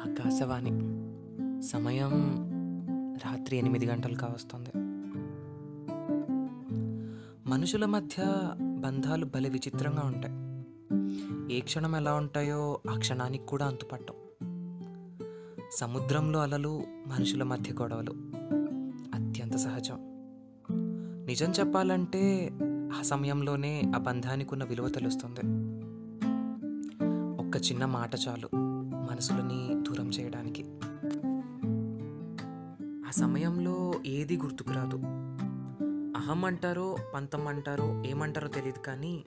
ఆకాశవాణి. సమయం రాత్రి ఎనిమిది గంటలు కావస్తుంది. మనుషుల మధ్య బంధాలు భలే విచిత్రంగా ఉంటాయి. ఏ క్షణం ఎలా ఉంటాయో ఆ క్షణానికి కూడా అంతుపట్టం. సముద్రంలో అలలు మనుషుల మధ్య గొడవలు. అత్యంత సహజం. నిజం చెప్పాలంటే ఆ సమయంలోనే ఆ బంధానికి ఉన్న విలువ తెలుస్తుంది. ఒక్క చిన్న మాట చాలు. మనసులని చేయడానికి. ఆ సమయంలో ఏది గుర్తుకురాదు అహం అంటారో పంతం అంటారో ఏమంటారో తెలియదు కానీ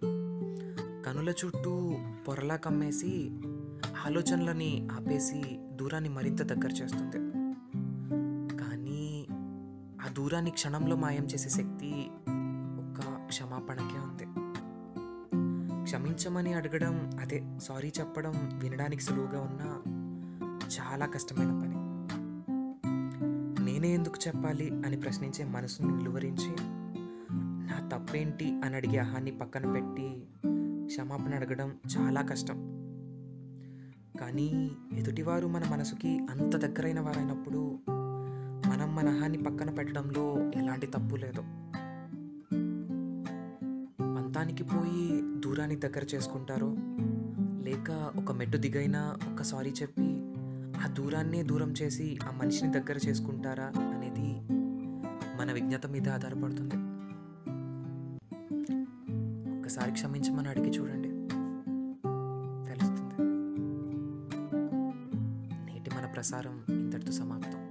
కనుల చుట్టూ పొరలా కమ్మేసి ఆలోచనలని ఆపేసి దూరాన్ని మరింత దగ్గర చేస్తుంది. కానీ ఆ దూరాన్ని క్షణంలో మాయం చేసే శక్తి ఒక్క క్షమాపణకే ఉంది. క్షమించమని అడగడం అదే సారీ చెప్పడం వినడానికి సులువుగా ఉన్నా చాలా కష్టమైన పని. నేనే ఎందుకు చెప్పాలి అని ప్రశ్నించే మనసుని నిలువరించి నా తప్పేంటి అని అడిగే అహాన్ని పక్కన పెట్టి క్షమాపణ అడగడం చాలా కష్టం. కానీ ఎదుటివారు మన మనసుకి అంత దగ్గరైన వారైనప్పుడు మనం మన అహాన్ని పక్కన పెట్టడంలో ఎలాంటి తప్పు లేదు. పంతానికి పోయి దూరాన్ని దగ్గర చేసుకుంటారో లేక ఒక మెట్టు దిగైనా ఒక సారీ చెప్పి ఆ దూరాన్నే దూరం చేసి ఆ మనిషిని దగ్గర చేసుకుంటారా అనేది మన విజ్ఞత మీద ఆధారపడుతుంది. ఒక్కసారి క్షమించమని అడిగి చూడండి. తెలుస్తుంది. నేటి మన ప్రసారం ఇంతటితో సమాప్తం.